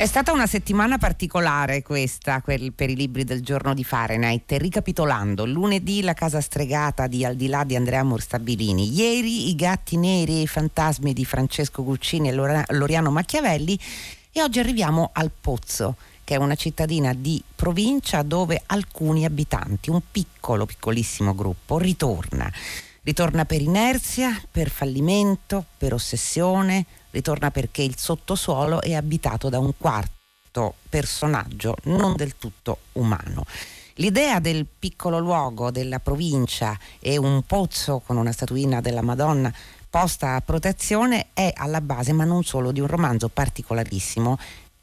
È stata una settimana particolare questa per, per i libri del giorno di Fahrenheit. Ricapitolando, lunedì la casa stregata di Al di là di Andrea Morstabilini, ieri i gatti neri e i fantasmi di Francesco Guccini e Loriano Machiavelli e oggi arriviamo al Pozzo che è una cittadina di provincia dove alcuni abitanti, un piccolo, piccolissimo gruppo, ritorna. Ritorna per inerzia, per fallimento, per ossessione, ritorna perché il sottosuolo è abitato da un quarto personaggio non del tutto umano. L'idea del piccolo luogo della provincia e un pozzo con una statuina della Madonna posta a protezione è alla base, ma non solo, di un romanzo particolarissimo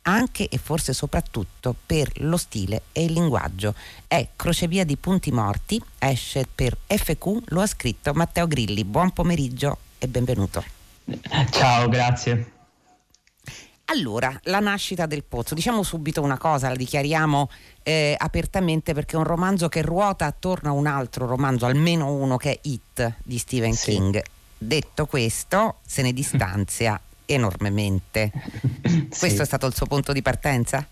anche e forse soprattutto per lo stile e il linguaggio. È Crocevia di Punti Morti, esce per FQ, lo ha scritto Matteo Grilli. Buon pomeriggio e benvenuto. Ciao, grazie. Allora, la nascita del pozzo, diciamo subito una cosa, la dichiariamo eh, apertamente perché è un romanzo che ruota attorno a un altro romanzo, almeno uno che è It di Stephen sì. King. Detto questo, se ne distanzia enormemente. sì. Questo è stato il suo punto di partenza?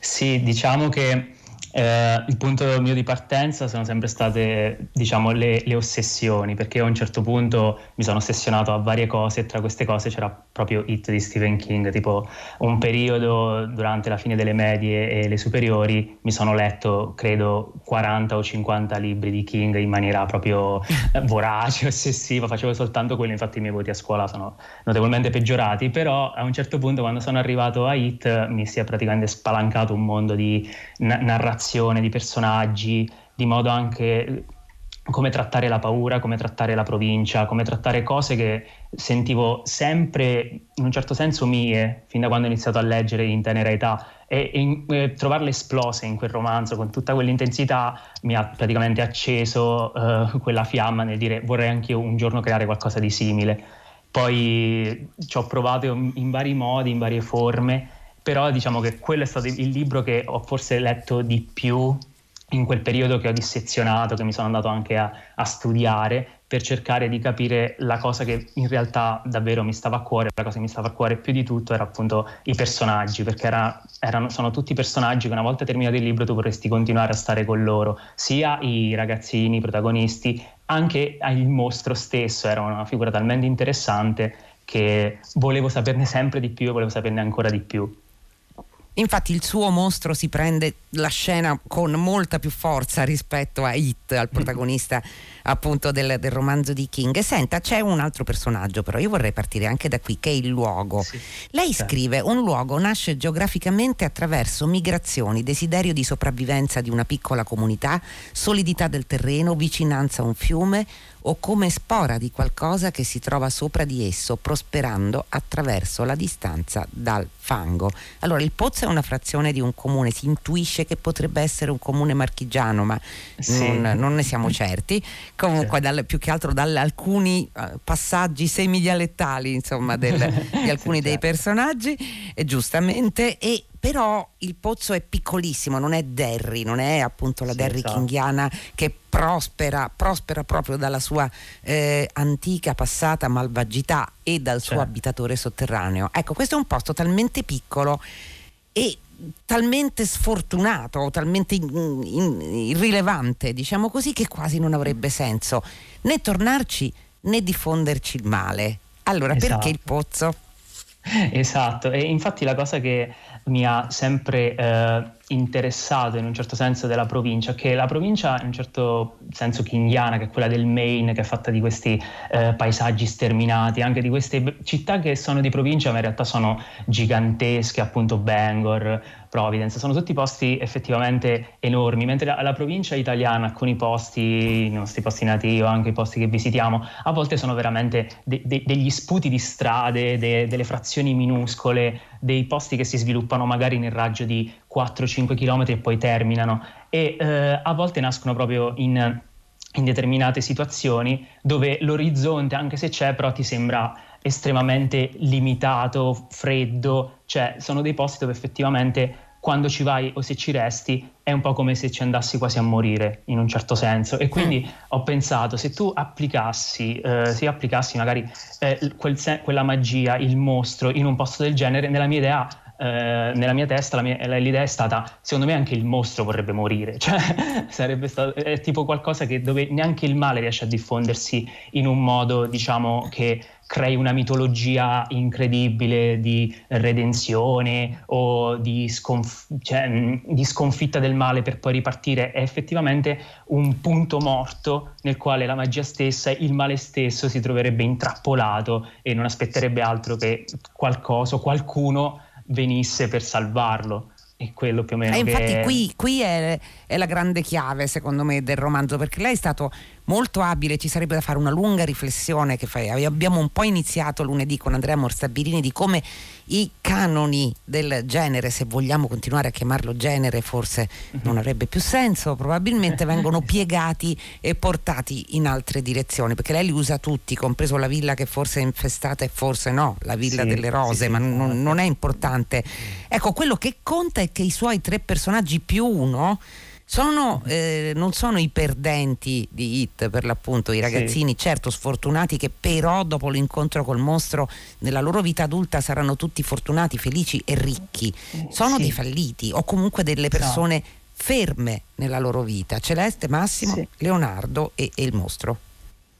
Sì, diciamo che eh, il punto mio di partenza sono sempre state diciamo, le, le, ossessioni, perché a un certo punto mi sono ossessionato a varie cose e tra queste cose c'era proprio Hit di Stephen King, tipo un periodo durante la fine delle medie e le superiori mi sono letto credo 40 o 50 libri di King in maniera proprio vorace, ossessiva, facevo soltanto quello, infatti i miei voti a scuola sono notevolmente peggiorati, però a un certo punto quando sono arrivato a Hit mi si è praticamente spalancato un mondo di narrazione narrazione, di personaggi, di modo anche come trattare la paura, come trattare la provincia, come trattare cose che sentivo sempre in un certo senso mie fin da quando ho iniziato a leggere in tenera età e, e, e trovarle esplose in quel romanzo con tutta quell'intensità mi ha praticamente acceso uh, quella fiamma nel dire vorrei anche io un giorno creare qualcosa di simile. Poi ci ho provato in vari modi, in varie forme però diciamo che quello è stato il libro che ho forse letto di più in quel periodo che ho dissezionato, che mi sono andato anche a, a, studiare per cercare di capire la cosa che in realtà davvero mi stava a cuore, la cosa che mi stava a cuore più di tutto era appunto i personaggi, perché era, erano, sono tutti personaggi che una volta terminato il libro tu vorresti continuare a stare con loro, sia i ragazzini, i protagonisti, anche il mostro stesso, era una figura talmente interessante che volevo saperne sempre di più e volevo saperne ancora di più. Infatti il suo mostro si prende la scena con molta più forza rispetto a It, al protagonista appunto del, del, romanzo di King. E senta, c'è un altro personaggio, però io vorrei partire anche da qui, che è il luogo. Sì, Lei certo. scrive: un luogo nasce geograficamente attraverso migrazioni, desiderio di sopravvivenza di una piccola comunità, solidità del terreno, vicinanza a un fiume o come spora di qualcosa che si trova sopra di esso, prosperando attraverso la distanza dal fango. Allora, il Pozzo è una frazione di un comune, si intuisce che potrebbe essere un comune marchigiano, ma sì. non, non, ne siamo certi comunque sì. dalle, più che altro da alcuni uh, passaggi semi-dialettali insomma del, di alcuni sì, dei certo. personaggi e giustamente e però il pozzo è piccolissimo, non è Derry, non è appunto la sì, Derry esatto. kinghiana che prospera, prospera proprio dalla sua eh, antica passata malvagità e dal suo certo. abitatore sotterraneo. Ecco, questo è un posto talmente piccolo e talmente sfortunato, talmente in, in, irrilevante, diciamo così, che quasi non avrebbe senso né tornarci né diffonderci il male. Allora, esatto. perché il pozzo? Esatto, e infatti la cosa che mi ha sempre eh, interessato in un certo senso della provincia, che la provincia in un certo senso kinghiana, che è quella del Maine, che è fatta di questi eh, paesaggi sterminati, anche di queste città che sono di provincia ma in realtà sono gigantesche, appunto Bangor, Providence, sono tutti posti effettivamente enormi, mentre la, la provincia italiana, alcuni posti, i nostri posti nativi o anche i posti che visitiamo, a volte sono veramente de, de, degli sputi di strade, de, delle frazioni minuscole, dei posti che si sviluppano magari nel raggio di 4-5 km e poi terminano. E eh, a volte nascono proprio in, in determinate situazioni dove l'orizzonte, anche se c'è, però ti sembra estremamente limitato, freddo, cioè sono dei posti dove effettivamente quando ci vai o se ci resti è un po' come se ci andassi quasi a morire in un certo senso e quindi mm. ho pensato se tu applicassi, eh, se applicassi magari eh, quel, quella magia, il mostro in un posto del genere, nella mia idea eh, nella mia testa mia, l'idea è stata, secondo me anche il mostro vorrebbe morire, cioè sarebbe stato, è tipo qualcosa che dove neanche il male riesce a diffondersi in un modo, diciamo, che crei una mitologia incredibile di redenzione o di, sconf- cioè, di, sconfitta del male per poi ripartire, è effettivamente un punto morto nel quale la magia stessa, il male stesso si troverebbe intrappolato e non aspetterebbe altro che qualcosa qualcuno venisse per salvarlo. E quello più o meno. E che... infatti qui, qui è, è, la grande chiave, secondo me, del romanzo, perché lei è stato molto abile, ci sarebbe da fare una lunga riflessione che fai. abbiamo un po' iniziato lunedì con Andrea Morstabirini di come i canoni del genere, se vogliamo continuare a chiamarlo genere, forse mhm. non avrebbe più senso, probabilmente vengono piegati e portati in altre direzioni, perché lei li usa tutti, compreso la villa che forse è infestata e forse no, la villa sì, delle rose, sì, ma non, non è importante. Ecco, quello che conta è che i suoi tre personaggi più uno sono, eh, non sono i perdenti di Hit per l'appunto, i ragazzini sì. certo sfortunati che però dopo l'incontro col mostro nella loro vita adulta saranno tutti fortunati, felici e ricchi. Sono sì. dei falliti o comunque delle persone no. ferme nella loro vita. Celeste, Massimo, sì. Leonardo e, e, il mostro.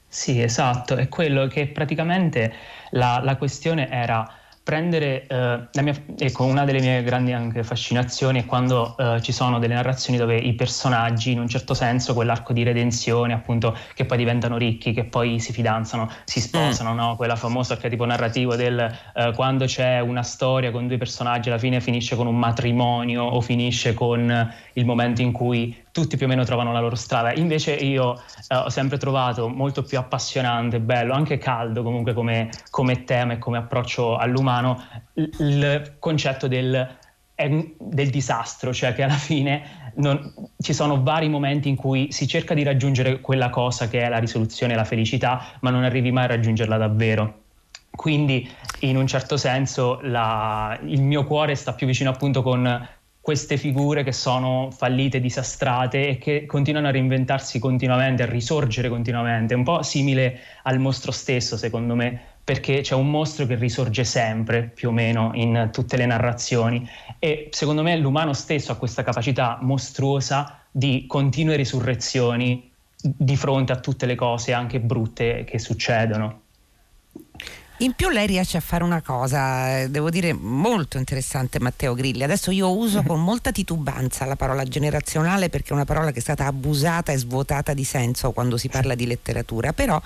Sì, esatto, è quello che praticamente la, la questione era prendere eh, mia, ecco, una delle mie grandi anche fascinazioni è quando eh, ci sono delle narrazioni dove i personaggi in un certo senso quell'arco di redenzione appunto che poi diventano ricchi che poi si fidanzano si mm. sposano mm. no? quella famosa archetipo narrativo del eh, quando c'è una storia con due personaggi alla fine finisce con un matrimonio o finisce con il momento in cui tutti più o meno trovano la loro strada. Invece io eh, ho sempre trovato molto più appassionante, bello, anche caldo comunque come, come tema e come approccio all'umano il, concetto del, del, disastro, cioè che alla fine non, ci sono vari momenti in cui si cerca di raggiungere quella cosa che è la risoluzione, la felicità, ma non arrivi mai a raggiungerla davvero. Quindi in un certo senso la, il mio cuore sta più vicino appunto con queste figure che sono fallite, disastrate e che continuano a reinventarsi continuamente, a risorgere continuamente, un po' simile al mostro stesso secondo me, perché c'è un mostro che risorge sempre più o meno in tutte le narrazioni e secondo me l'umano stesso ha questa capacità mostruosa di continue risurrezioni di fronte a tutte le cose anche brutte che succedono. In più lei riesce a fare una cosa, eh, devo dire, molto interessante Matteo Grilli. Adesso io uso con molta titubanza la parola generazionale perché è una parola che è stata abusata e svuotata di senso quando si parla di letteratura, però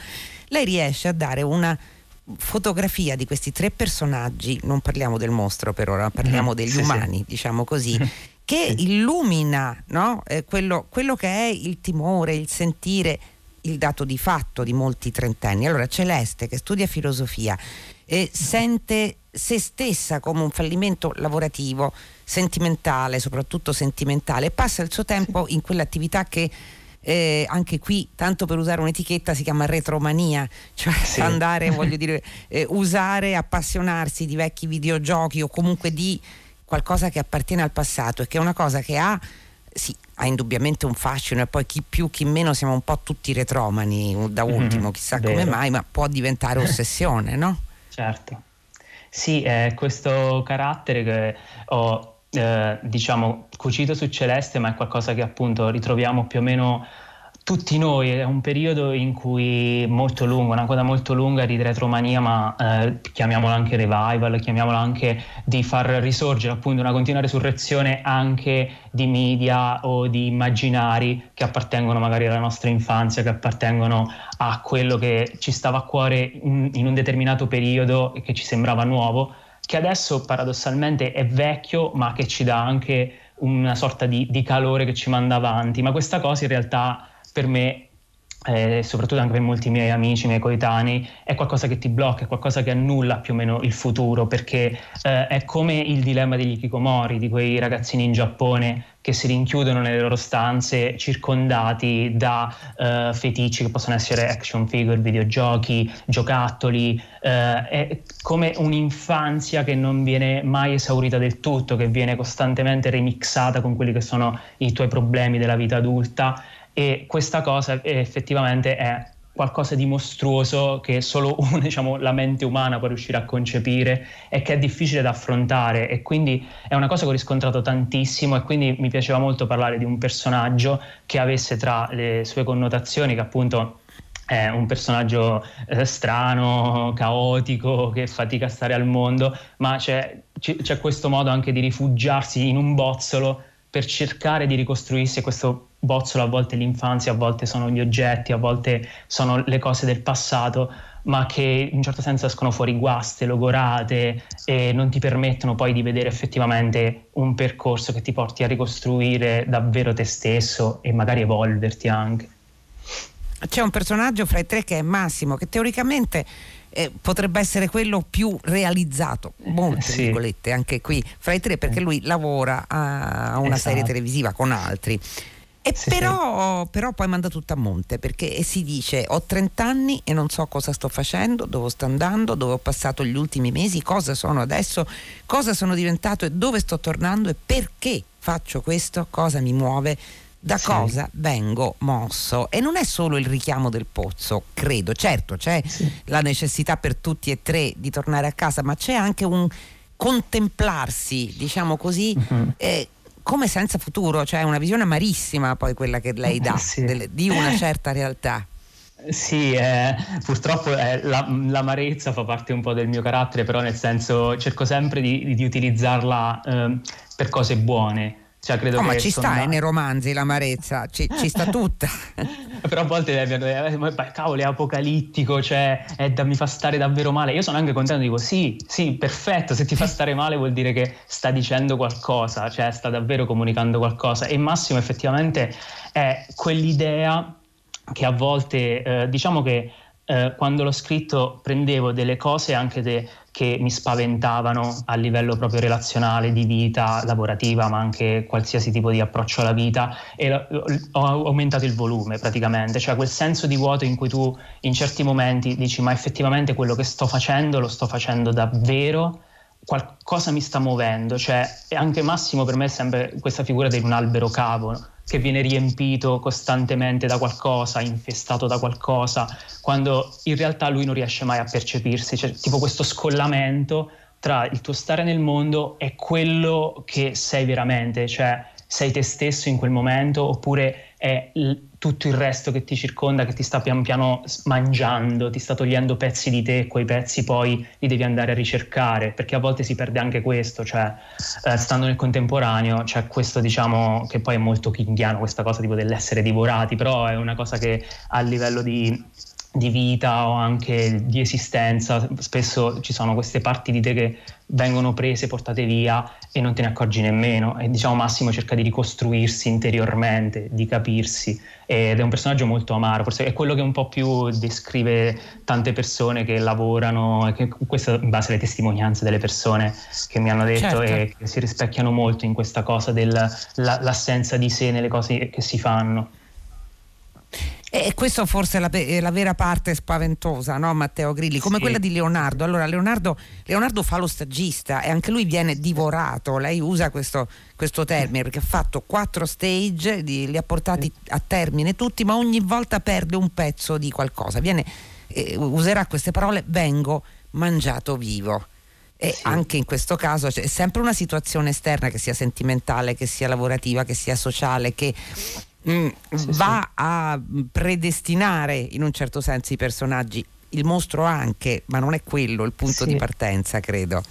lei riesce a dare una fotografia di questi tre personaggi, non parliamo del mostro per ora, parliamo mm, degli sì, umani, sì. diciamo così, che illumina no? eh, quello, quello che è il timore, il sentire il dato di fatto di molti trentenni. Allora Celeste che studia filosofia e sente se stessa come un fallimento lavorativo, sentimentale, soprattutto sentimentale, passa il suo tempo in quell'attività che eh, anche qui, tanto per usare un'etichetta, si chiama retromania, cioè sì. andare, voglio dire, eh, usare, appassionarsi di vecchi videogiochi o comunque di qualcosa che appartiene al passato e che è una cosa che ha sì, ha indubbiamente un fascino e poi chi più chi meno siamo un po' tutti retromani da mhm, ultimo, chissà vero. come mai, ma può diventare ossessione, no? Certo. Sì, è questo carattere che ho eh, diciamo cucito su Celeste, ma è qualcosa che appunto ritroviamo più o meno tutti noi, è un periodo in cui molto lungo, una coda molto lunga di retromania, ma eh, chiamiamola anche revival, chiamiamola anche di far risorgere appunto una continua resurrezione anche di media o di immaginari che appartengono magari alla nostra infanzia, che appartengono a quello che ci stava a cuore in, in un determinato periodo e che ci sembrava nuovo, che adesso paradossalmente è vecchio, ma che ci dà anche una sorta di, di calore che ci manda avanti. Ma questa cosa in realtà per me eh, soprattutto anche per molti miei amici, miei coetanei, è qualcosa che ti blocca, è qualcosa che annulla più o meno il futuro, perché eh, è come il dilemma degli Kikomori, di quei ragazzini in Giappone che si rinchiudono nelle loro stanze circondati da eh, feticci che possono essere action figure, videogiochi, giocattoli, eh, è come un'infanzia che non viene mai esaurita del tutto, che viene costantemente remixata con quelli che sono i tuoi problemi della vita adulta e questa cosa effettivamente è qualcosa di mostruoso che solo diciamo, la mente umana può riuscire a concepire e che è difficile da affrontare. E quindi è una cosa che ho riscontrato tantissimo e quindi mi piaceva molto parlare di un personaggio che avesse tra le sue connotazioni che appunto è un personaggio eh, strano, caotico, che fatica a stare al mondo, ma c'è, c'è questo modo anche di rifugiarsi in un bozzolo per cercare di ricostruirsi questo bozzolo a volte l'infanzia, a volte sono gli oggetti, a volte sono le cose del passato, ma che in un certo senso escono fuori guaste, logorate e non ti permettono poi di vedere effettivamente un percorso che ti porti a ricostruire davvero te stesso e magari evolverti anche. C'è un personaggio fra i tre che è Massimo, che teoricamente eh, potrebbe essere quello più realizzato, molte sì. virgolette, anche qui fra i tre, perché lui lavora a una esatto. serie televisiva con altri. E sì, però, sì. però, poi manda tutto a monte perché si dice ho 30 anni e non so cosa sto facendo, dove sto andando, dove ho passato gli ultimi mesi, cosa sono adesso, cosa sono diventato e dove sto tornando e perché faccio questo, cosa mi muove, da sì. cosa vengo mosso. E non è solo il richiamo del pozzo, credo, certo c'è la necessità per tutti e tre di tornare a casa, ma c'è anche un contemplarsi, diciamo così, uh-huh. eh, come senza futuro, cioè una visione amarissima poi quella che lei dà sì. del, di una certa realtà. Sì, eh, purtroppo eh, la, l'amarezza fa parte un po' del mio carattere, però nel senso cerco sempre di, di utilizzarla eh, per cose buone. Cioè, credo no, ma ci sta eh, nei romanzi l'amarezza, ci, ci sta tutta. Però a volte eh, cavolo è apocalittico, cioè è da, mi fa stare davvero male. Io sono anche contento, dico sì, sì, perfetto, se ti fa stare male vuol dire che sta dicendo qualcosa, cioè sta davvero comunicando qualcosa. E Massimo effettivamente è quell'idea che a volte, eh, diciamo che eh, quando l'ho scritto prendevo delle cose anche de, che mi spaventavano a livello proprio relazionale, di vita lavorativa, ma anche qualsiasi tipo di approccio alla vita e ho aumentato il volume praticamente, cioè quel senso di vuoto in cui tu in certi momenti dici ma effettivamente quello che sto facendo lo sto facendo davvero? Qualcosa mi sta muovendo, cioè anche Massimo per me è sempre questa figura di un albero cavo che viene riempito costantemente da qualcosa, infestato da qualcosa, quando in realtà lui non riesce mai a percepirsi, cioè tipo questo scollamento tra il tuo stare nel mondo e quello che sei veramente, cioè sei te stesso in quel momento oppure è tutto il resto che ti circonda, che ti sta pian piano mangiando, ti sta togliendo pezzi di te quei pezzi poi li devi andare a ricercare, perché a volte si perde anche questo, cioè eh, stando nel contemporaneo c'è questo diciamo che poi è molto kingiano questa cosa tipo dell'essere divorati, però è una cosa che a livello di di vita o anche di esistenza, spesso ci sono queste parti di te che vengono prese, portate via e non te ne accorgi nemmeno e diciamo Massimo cerca di ricostruirsi interiormente, di capirsi ed è un personaggio molto amaro, forse è quello che un po' più descrive tante persone che lavorano, che, questo in base alle testimonianze delle persone che mi hanno detto certo. e che si rispecchiano molto in questa cosa dell'assenza di sé nelle cose che si fanno. E questo forse è la, è la vera parte spaventosa, no, Matteo Grilli? Come sì. quella di Leonardo. Allora, Leonardo, Leonardo, fa lo stagista e anche lui viene divorato. Lei usa questo, questo termine perché ha fatto quattro stage, li, li, ha portati a termine tutti, ma ogni volta perde un pezzo di qualcosa. Viene, eh, userà queste parole: vengo mangiato vivo. E sì. anche in questo caso c'è sempre una situazione esterna che sia sentimentale, che sia lavorativa, che sia sociale, che mm, sì, va sì. a predestinare in un certo senso i personaggi. Il mostro anche, ma non è quello il punto sì. di partenza, credo.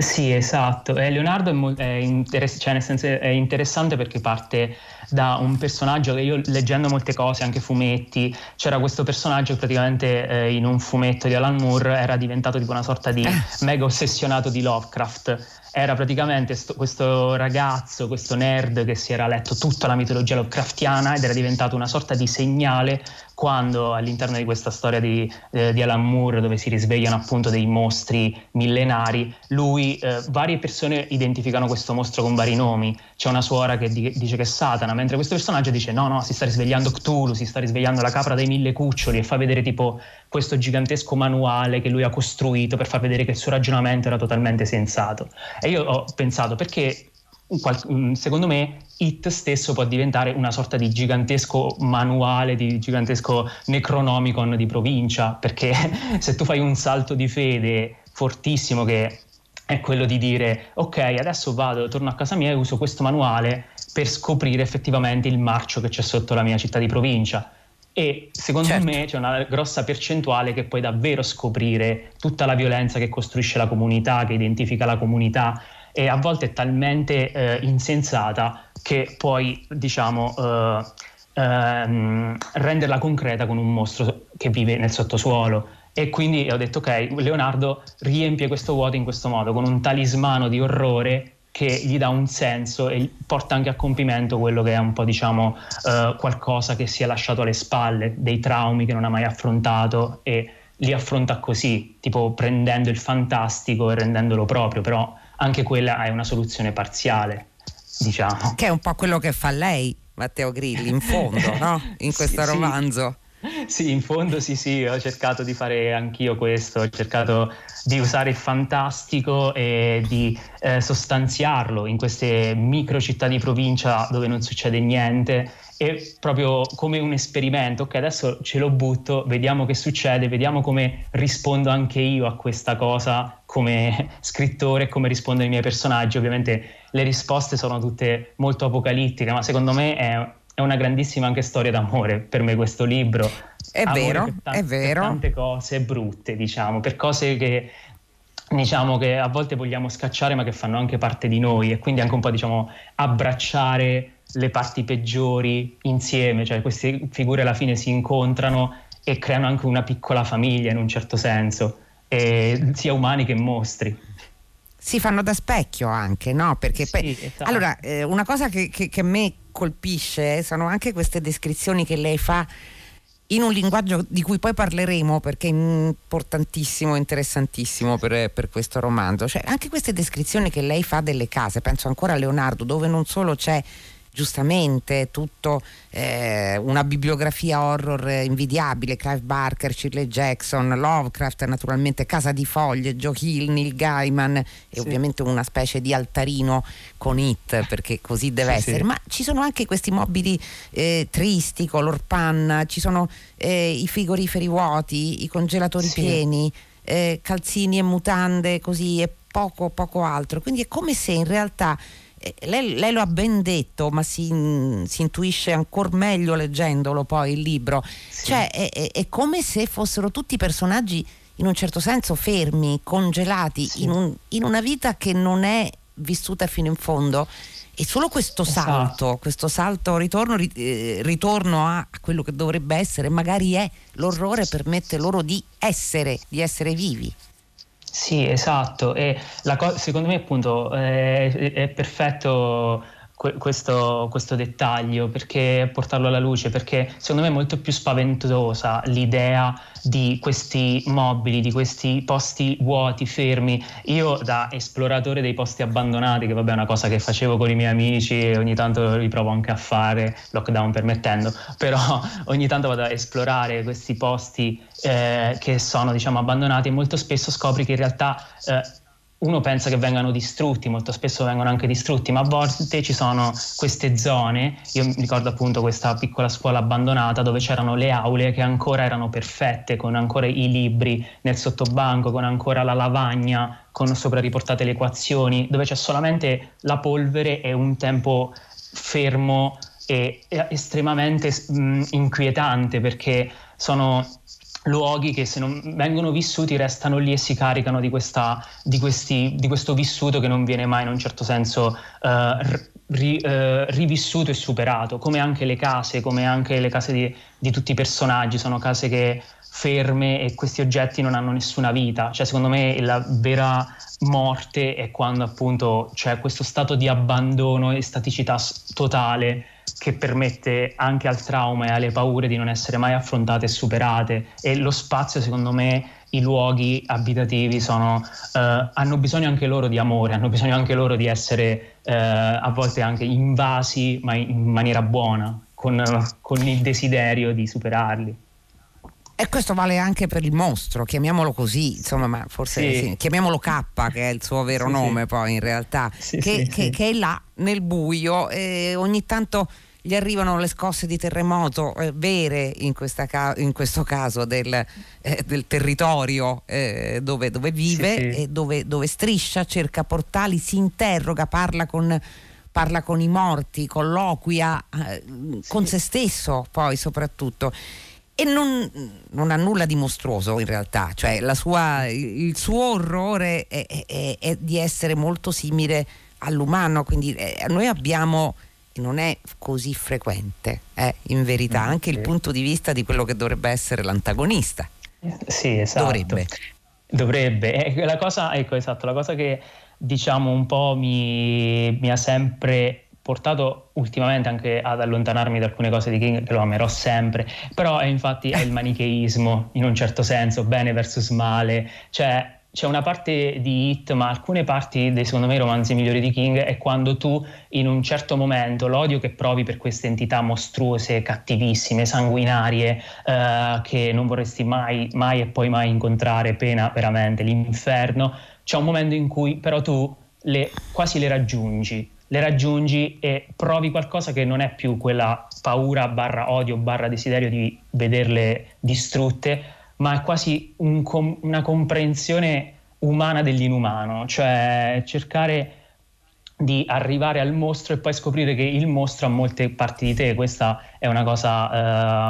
Sì, esatto. Eh, Leonardo è, mo- è, interess- cioè è, interessante perché parte da un personaggio che io leggendo molte cose, anche fumetti, c'era questo personaggio che praticamente eh, in un fumetto di Alan Moore era diventato tipo una sorta di eh. mega ossessionato di Lovecraft era praticamente sto, questo ragazzo, questo nerd che si era letto tutta la mitologia Lovecraftiana ed era diventato una sorta di segnale quando all'interno di questa storia di, eh, di, Alan Moore, dove si risvegliano appunto dei mostri millenari, lui, eh, varie persone identificano questo mostro con vari nomi. C'è una suora che di, dice che è Satana, mentre questo personaggio dice no, no, si sta risvegliando Cthulhu, si sta risvegliando la capra dei mille cuccioli e fa vedere tipo questo gigantesco manuale che lui ha costruito per far vedere che il suo ragionamento era totalmente sensato. E io ho pensato perché secondo me It stesso può diventare una sorta di gigantesco manuale, di gigantesco Necronomicon di provincia, perché se tu fai un salto di fede fortissimo che è quello di dire ok adesso vado, torno a casa mia e uso questo manuale per scoprire effettivamente il marcio che c'è sotto la mia città di provincia e secondo certo. me c'è una grossa percentuale che puoi davvero scoprire tutta la violenza che costruisce la comunità, che identifica la comunità e a volte è talmente eh, insensata che puoi diciamo eh, ehm, renderla concreta con un mostro che vive nel sottosuolo e quindi ho detto ok Leonardo riempie questo vuoto in questo modo con un talismano di orrore che gli dà un senso e porta anche a compimento quello che è un po' diciamo uh, qualcosa che si è lasciato alle spalle, dei traumi che non ha mai affrontato e li affronta così, tipo prendendo il fantastico e rendendolo proprio, però anche quella è una soluzione parziale, diciamo. Che è un po' quello che fa lei, Matteo Grilli, in fondo, no? In questo sì, romanzo. Sì. Sì, in fondo sì, sì, ho cercato di fare anch'io questo, ho cercato di usare il fantastico e di eh, sostanziarlo in queste micro città di provincia dove non succede niente. E proprio come un esperimento, ok adesso ce lo butto, vediamo che succede, vediamo come rispondo anche io a questa cosa come scrittore, come rispondono i miei personaggi, ovviamente le risposte sono tutte molto apocalittiche, ma secondo me è è una grandissima anche storia d'amore per me questo libro. È amore vero, tante, è vero. Per tante cose brutte, diciamo, per cose che diciamo che a volte vogliamo scacciare ma che fanno anche parte di noi e quindi anche un po' diciamo abbracciare le parti peggiori insieme, cioè queste figure alla fine si incontrano e creano anche una piccola famiglia in un certo senso, sia umani che mostri si fanno da specchio anche, no? Perché sì, poi, esatto. allora, eh, una cosa che, che, che, a me colpisce sono anche queste descrizioni che lei fa in un linguaggio di cui poi parleremo perché è importantissimo, interessantissimo per, per questo romanzo. Cioè, anche queste descrizioni che lei fa delle case, penso ancora a Leonardo, dove non solo c'è giustamente tutto eh, una bibliografia horror invidiabile, Clive Barker, Shirley Jackson, Lovecraft, naturalmente Casa di Foglie, Joe Hill, Neil Gaiman e sì. ovviamente una specie di altarino con It perché così deve sì, essere, sì. ma ci sono anche questi mobili eh, tristi, color panna, ci sono eh, i frigoriferi vuoti, i congelatori pieni, eh, calzini e mutande così e poco poco altro, quindi è come se in realtà lei, lei, lo ha ben detto, ma si, si, intuisce ancora meglio leggendolo poi il libro. Sì. Cioè, è, è, è, come se fossero tutti personaggi in un certo senso fermi, congelati sì. in, un, in, una vita che non è vissuta fino in fondo. E solo questo esatto. salto, questo salto ritorno, eh, ritorno a, a quello che dovrebbe essere, magari è l'orrore, permette loro di essere, di essere vivi. Sì, esatto, e co- secondo me appunto è, è perfetto questo, questo, dettaglio, perché portarlo alla luce, perché secondo me è molto più spaventosa l'idea di questi mobili, di questi posti vuoti, fermi. Io da esploratore dei posti abbandonati, che vabbè è una cosa che facevo con i miei amici e ogni tanto riprovo anche a fare, lockdown permettendo, però ogni tanto vado a esplorare questi posti eh, che sono diciamo abbandonati e molto spesso scopri che in realtà eh, uno pensa che vengano distrutti, molto spesso vengono anche distrutti, ma a volte ci sono queste zone, io mi ricordo appunto questa piccola scuola abbandonata dove c'erano le aule che ancora erano perfette, con ancora i libri nel sottobanco, con ancora la lavagna, con sopra riportate le equazioni, dove c'è solamente la polvere e un tempo fermo e estremamente mh, inquietante perché sono luoghi che se non vengono vissuti restano lì e si caricano di, questa, di, questi, di questo vissuto che non viene mai in un certo senso uh, ri, uh, rivissuto e superato, come anche le case, come anche le case di, di, tutti i personaggi, sono case che ferme e questi oggetti non hanno nessuna vita, cioè secondo me la vera morte è quando appunto c'è questo stato di abbandono e staticità totale che permette anche al trauma e alle paure di non essere mai affrontate e superate e lo spazio secondo me i luoghi abitativi sono, eh, hanno bisogno anche loro di amore, hanno bisogno anche loro di essere eh, a volte anche invasi ma in maniera buona, con, con il desiderio di superarli. E questo vale anche per il mostro, chiamiamolo così, insomma, ma forse sì. Sì, chiamiamolo K, che è il suo vero sì, nome poi in realtà, che, che, che, è là nel buio e ogni tanto gli arrivano le scosse di terremoto eh, vere in, ca- in, questo caso del, eh, del territorio eh, dove, dove, vive e dove, dove, striscia, cerca portali, si interroga, parla con parla con i morti, colloquia eh, con se stesso poi soprattutto. E non, non, ha nulla di mostruoso in realtà, cioè sua, il suo orrore è, è, è, di essere molto simile all'umano, quindi eh, noi abbiamo, non è così frequente, eh, in verità, mm, anche il punto di vista di quello che dovrebbe essere l'antagonista. Sì, esatto. Dovrebbe. Dovrebbe. Eh, la cosa, ecco, esatto, la cosa che diciamo un po' mi, mi ha sempre portato ultimamente anche ad allontanarmi da alcune cose di King che lo amerò sempre, però è infatti è il manicheismo in un certo senso, bene versus male, cioè c'è una parte di Hit, ma alcune parti dei secondo me romanzi migliori di King è quando tu in un certo momento l'odio che provi per queste entità mostruose, cattivissime, sanguinarie, eh, che non vorresti mai, mai e poi mai incontrare, pena veramente l'inferno, c'è un momento in cui però tu le, quasi le raggiungi le raggiungi e provi qualcosa che non è più quella paura barra odio barra desiderio di vederle distrutte, ma è quasi un com- una comprensione umana dell'inumano, cioè cercare di arrivare al mostro e poi scoprire che il mostro ha molte parti di te, questa è una cosa eh,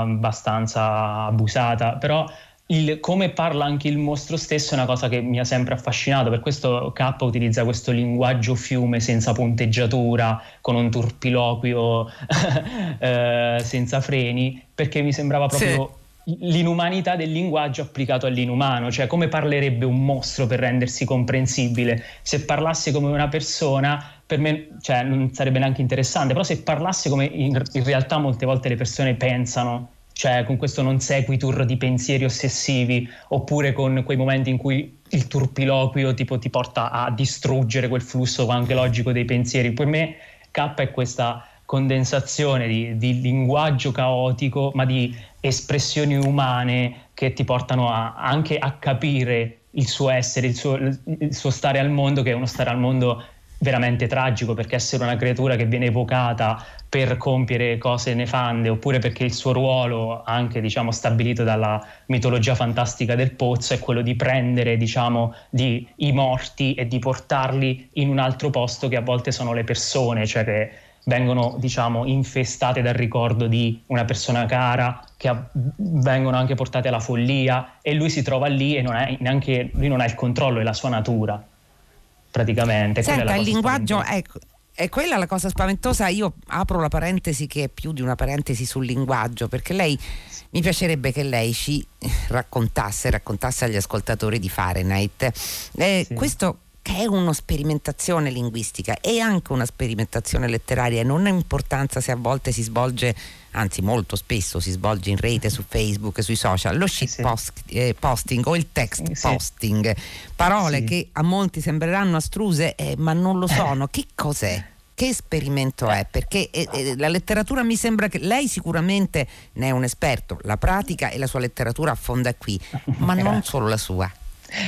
abbastanza abusata, però il, come parla anche il mostro stesso è una cosa che mi ha sempre affascinato, per questo K utilizza questo linguaggio fiume senza punteggiatura, con un turpiloquio eh, senza freni, perché mi sembrava proprio sì. L'inumanità del linguaggio applicato all'inumano, cioè come parlerebbe un mostro per rendersi comprensibile. Se parlasse come una persona, per me cioè, non sarebbe neanche interessante, però se parlasse come in, in realtà molte volte le persone pensano cioè con questo non sequitur di pensieri ossessivi, oppure con quei momenti in cui il turpiloquio tipo, ti porta a distruggere quel flusso anche logico dei pensieri. Per me K è questa condensazione di, di linguaggio caotico, ma di espressioni umane che ti portano a, anche a capire il suo essere, il suo, il suo stare al mondo, che è uno stare al mondo veramente tragico perché essere una creatura che viene evocata per compiere cose nefande oppure perché il suo ruolo anche diciamo stabilito dalla mitologia fantastica del pozzo è quello di prendere diciamo di, i morti e di portarli in un altro posto che a volte sono le persone cioè che vengono diciamo infestate dal ricordo di una persona cara che ha, vengono anche portate alla follia e lui si trova lì e non è neanche lui non ha il controllo è la sua natura praticamente. Senta, il linguaggio, ecco, è quella la cosa spaventosa. Io apro la parentesi che è più di una parentesi sul linguaggio, perché lei mi piacerebbe che lei ci raccontasse, raccontasse agli ascoltatori di Fahrenheit. Eh, sì. Questo è una sperimentazione linguistica e anche una sperimentazione letteraria e non ha importanza se a volte si svolge anzi molto spesso si svolge in rete su Facebook, sui social, lo shit sì. post, eh, posting o il text sì. posting, parole sì. che a molti sembreranno astruse eh, ma non lo sono, che cos'è? Che esperimento è? Perché eh, eh, la letteratura mi sembra che lei sicuramente ne è un esperto, la pratica e la sua letteratura affonda qui, ma non solo la sua.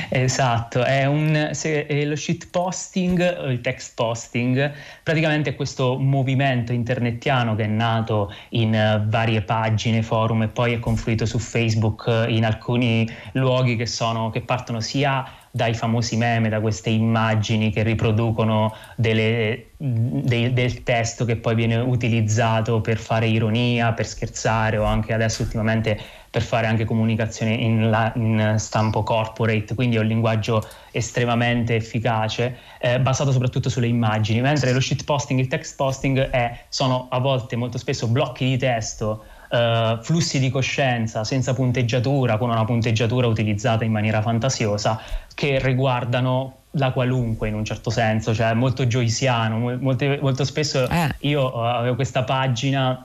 Esatto, è, un, se, è lo shitposting, il text posting, praticamente è questo movimento internettiano che è nato in uh, varie pagine, forum e poi è confluito su Facebook uh, in alcuni luoghi che, sono, che partono sia dai famosi meme, da queste immagini che riproducono delle, de, del testo che poi viene utilizzato per fare ironia, per scherzare o anche adesso ultimamente per fare anche comunicazione in, la, in stampo corporate, quindi è un linguaggio estremamente efficace, eh, basato soprattutto sulle immagini, mentre lo shitposting, il text posting è, sono a volte molto spesso blocchi di testo Uh, flussi di coscienza senza punteggiatura, con una punteggiatura utilizzata in maniera fantasiosa, che riguardano la qualunque in un certo senso, cioè molto joysiano. Molte, molto spesso eh. io uh, avevo questa pagina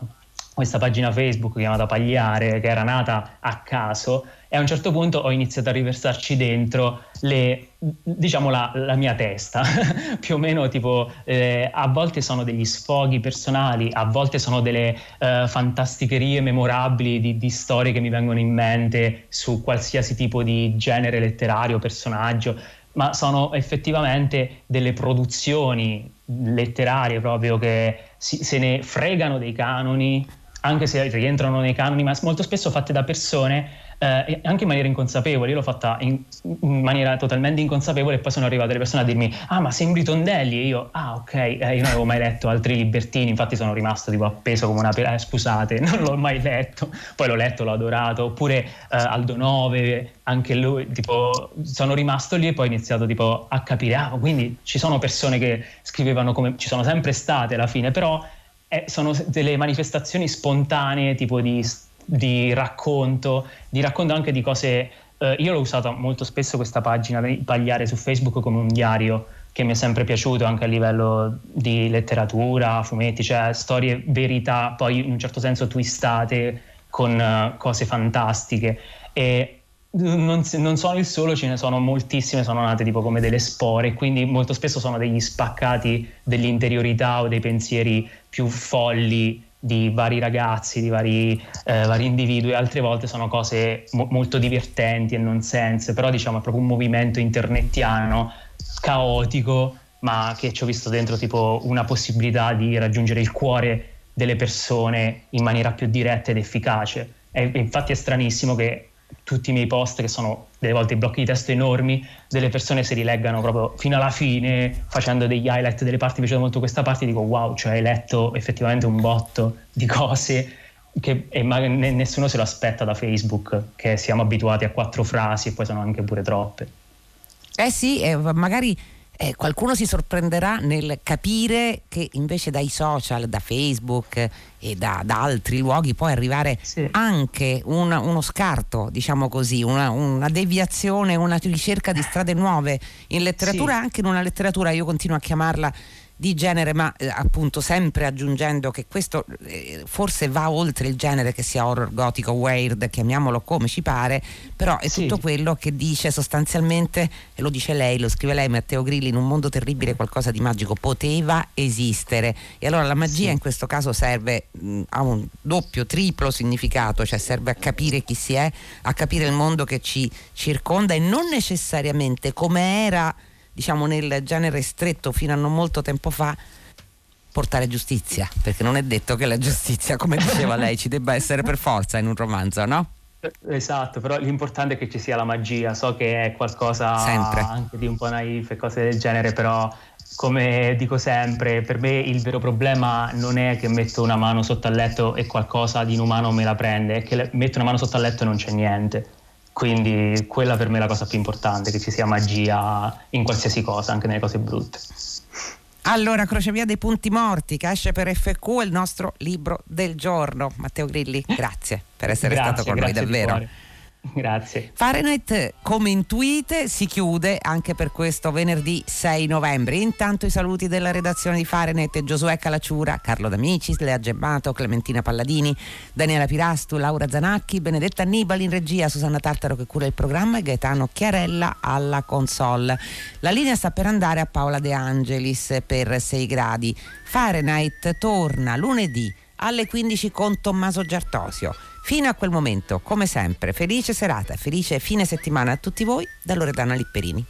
questa pagina Facebook chiamata Pagliare, che era nata a caso, e a un certo punto ho iniziato a riversarci dentro le, diciamo la, la mia testa, più o meno tipo eh, a volte sono degli sfoghi personali, a volte sono delle eh, fantasticherie memorabili di, di, storie che mi vengono in mente su qualsiasi tipo di genere letterario, personaggio, ma sono effettivamente delle produzioni letterarie proprio che si, se ne fregano dei canoni anche se rientrano nei canoni, ma molto spesso fatte da persone eh, anche in maniera inconsapevole. Io l'ho fatta in, in, maniera totalmente inconsapevole e poi sono arrivate le persone a dirmi: Ah, ma sembri Tondelli? E io, ah, ok, eh, io non avevo mai letto altri libertini, infatti sono rimasto tipo appeso come una pera. Eh, scusate, non l'ho mai letto. Poi l'ho letto, l'ho adorato. Oppure eh, Aldo Nove, anche lui, tipo, sono rimasto lì e poi ho iniziato tipo a capire: Ah, quindi ci sono persone che scrivevano come ci sono sempre state alla fine, però eh, sono delle manifestazioni spontanee, tipo di, di, racconto, di racconto anche di cose. Eh, io l'ho usata molto spesso questa pagina, Pagliare su Facebook, come un diario che mi è sempre piaciuto anche a livello di letteratura, fumetti, cioè storie verità, poi in un certo senso twistate con uh, cose fantastiche. E non, non, sono il solo, ce ne sono moltissime, sono nate tipo come delle spore, quindi molto spesso sono degli spaccati dell'interiorità o dei pensieri più folli di vari ragazzi, di vari, eh, vari individui, altre volte sono cose mo- molto divertenti e non sense, però diciamo è proprio un movimento internettiano caotico, ma che ci ho visto dentro tipo una possibilità di raggiungere il cuore delle persone in maniera più diretta ed efficace. E infatti è stranissimo che tutti i miei post, che sono delle volte blocchi di testo enormi, delle persone si rileggano proprio fino alla fine, facendo degli highlight delle parti, mi piace molto questa parte, dico wow, cioè hai letto effettivamente un botto di cose che e magari nessuno se lo aspetta da Facebook, che siamo abituati a quattro frasi e poi sono anche pure troppe. Eh sì, eh, magari eh, qualcuno si sorprenderà nel capire che invece dai social, da Facebook e da, da altri luoghi può arrivare sì. anche un, uno scarto, diciamo così, una, una, deviazione, una ricerca di strade nuove in letteratura, sì. anche in una letteratura, io continuo a chiamarla di genere, ma eh, appunto sempre aggiungendo che questo eh, forse va oltre il genere che sia horror gotico, weird, chiamiamolo come ci pare, però è sì. tutto quello che dice sostanzialmente, e lo dice lei, lo scrive lei Matteo Grilli, in un mondo terribile qualcosa di magico poteva esistere. E allora la magia sì. in questo caso serve, mh, ha un doppio, triplo significato, cioè serve a capire chi si è, a capire il mondo che ci circonda e non necessariamente come era diciamo nel genere stretto fino a non molto tempo fa portare giustizia, perché non è detto che la giustizia, come diceva lei, ci debba essere per forza in un romanzo, no? Esatto, però l'importante è che ci sia la magia, so che è qualcosa sempre. anche di un po' naif e cose del genere, però come dico sempre, per me il vero problema non è che metto una mano sotto al letto e qualcosa di inumano me la prende, è che metto una mano sotto al letto e non c'è niente. Quindi quella per me è la cosa più importante, che ci sia magia in qualsiasi cosa, anche nelle cose brutte. Allora, Crocevia dei punti morti, che esce per FQ, è il nostro libro del giorno. Matteo Grilli, grazie per essere grazie, stato con noi davvero. Grazie. Fahrenheit, come intuite, si chiude anche per questo venerdì 6 novembre. Intanto i saluti della redazione di Fahrenheit, Giosuè Calacciura, Carlo D'Amicis, Lea Gemmato, Clementina Palladini, Daniela Pirastu, Laura Zanacchi, Benedetta Annibali in regia, Susanna Tartaro che cura il programma e Gaetano Chiarella alla console. La linea sta per andare a Paola De Angelis per 6 gradi. Fahrenheit torna lunedì alle 15 con Tommaso Giartosio. Fino a quel momento, come sempre, felice serata, felice fine settimana a tutti voi da Loredana Lipperini.